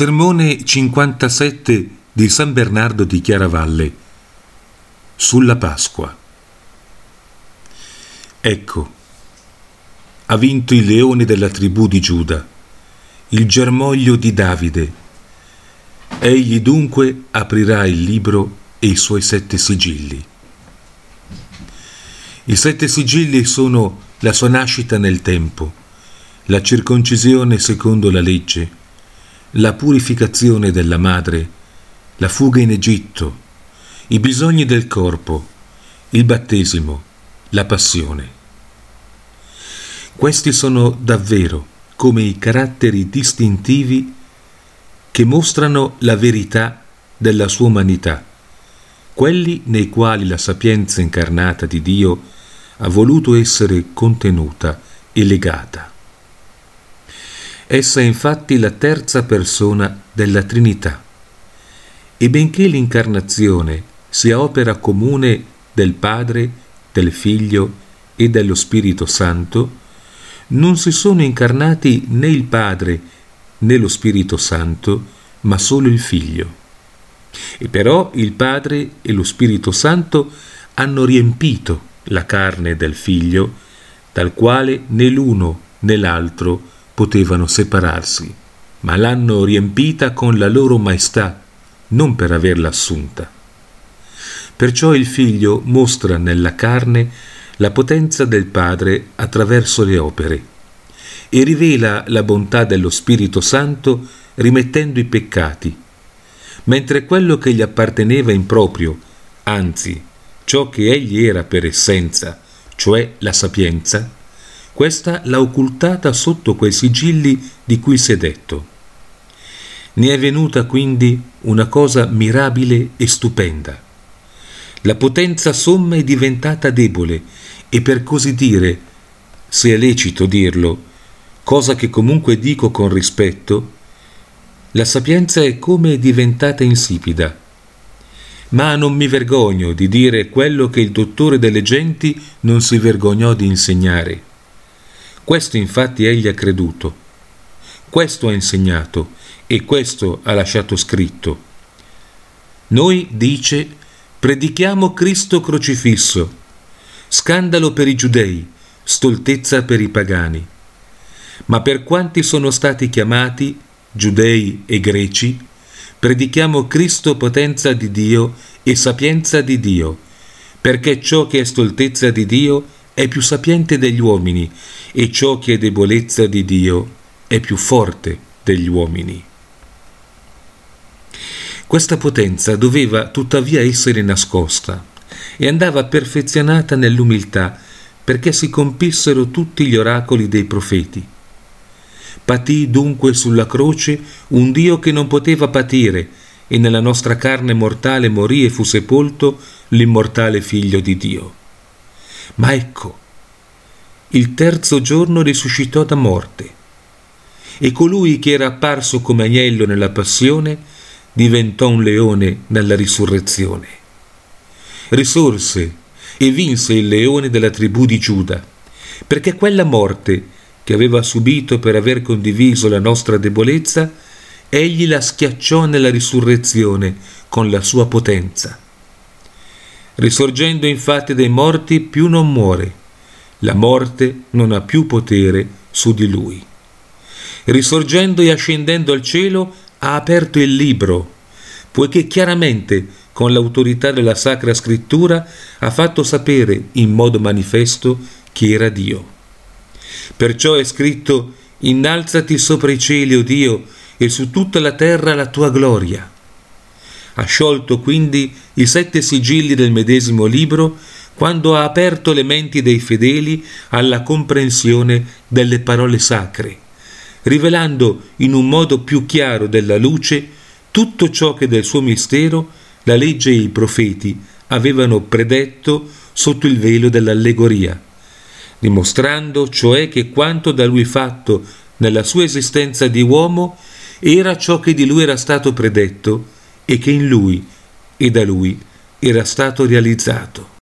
Sermone 57 di San Bernardo di Chiaravalle sulla Pasqua. Ecco, ha vinto il leone della tribù di Giuda, il germoglio di Davide. Egli dunque aprirà il libro e i suoi sette sigilli. I sette sigilli sono la sua nascita nel tempo, la circoncisione secondo la legge, la purificazione della madre, la fuga in Egitto, i bisogni del corpo, il battesimo, la passione. Questi sono davvero come i caratteri distintivi che mostrano la verità della sua umanità, quelli nei quali la sapienza incarnata di Dio ha voluto essere contenuta e legata. Essa è infatti la terza persona della Trinità. E benché l'incarnazione sia opera comune del Padre, del Figlio e dello Spirito Santo, non si sono incarnati né il Padre né lo Spirito Santo, ma solo il Figlio. E però il Padre e lo Spirito Santo hanno riempito la carne del Figlio, dal quale né l'uno né l'altro potevano separarsi, ma l'hanno riempita con la loro maestà, non per averla assunta. Perciò il figlio mostra nella carne la potenza del Padre attraverso le opere e rivela la bontà dello Spirito Santo rimettendo i peccati, mentre quello che gli apparteneva in proprio, anzi ciò che egli era per essenza, cioè la sapienza, questa l'ha occultata sotto quei sigilli di cui si è detto. Ne è venuta quindi una cosa mirabile e stupenda. La potenza somma è diventata debole e per così dire, se è lecito dirlo, cosa che comunque dico con rispetto, la sapienza è come diventata insipida. Ma non mi vergogno di dire quello che il dottore delle genti non si vergognò di insegnare. Questo infatti egli ha creduto, questo ha insegnato e questo ha lasciato scritto. Noi, dice, predichiamo Cristo crocifisso, scandalo per i giudei, stoltezza per i pagani. Ma per quanti sono stati chiamati, giudei e greci, predichiamo Cristo potenza di Dio e sapienza di Dio, perché ciò che è stoltezza di Dio è più sapiente degli uomini e ciò che è debolezza di Dio è più forte degli uomini. Questa potenza doveva tuttavia essere nascosta e andava perfezionata nell'umiltà perché si compissero tutti gli oracoli dei profeti. Patì dunque sulla croce un Dio che non poteva patire e nella nostra carne mortale morì e fu sepolto l'immortale Figlio di Dio. Ma ecco, il terzo giorno risuscitò da morte e colui che era apparso come agnello nella passione diventò un leone nella risurrezione. Risorse e vinse il leone della tribù di Giuda, perché quella morte che aveva subito per aver condiviso la nostra debolezza, egli la schiacciò nella risurrezione con la sua potenza Risorgendo infatti dai morti più non muore, la morte non ha più potere su di lui. Risorgendo e ascendendo al cielo ha aperto il libro, poiché chiaramente con l'autorità della Sacra Scrittura ha fatto sapere in modo manifesto chi era Dio. Perciò è scritto Innalzati sopra i cieli, o Dio, e su tutta la terra la tua gloria ha sciolto quindi i sette sigilli del medesimo libro quando ha aperto le menti dei fedeli alla comprensione delle parole sacre, rivelando in un modo più chiaro della luce tutto ciò che del suo mistero la legge e i profeti avevano predetto sotto il velo dell'allegoria, dimostrando cioè che quanto da lui fatto nella sua esistenza di uomo era ciò che di lui era stato predetto e che in lui e da lui era stato realizzato.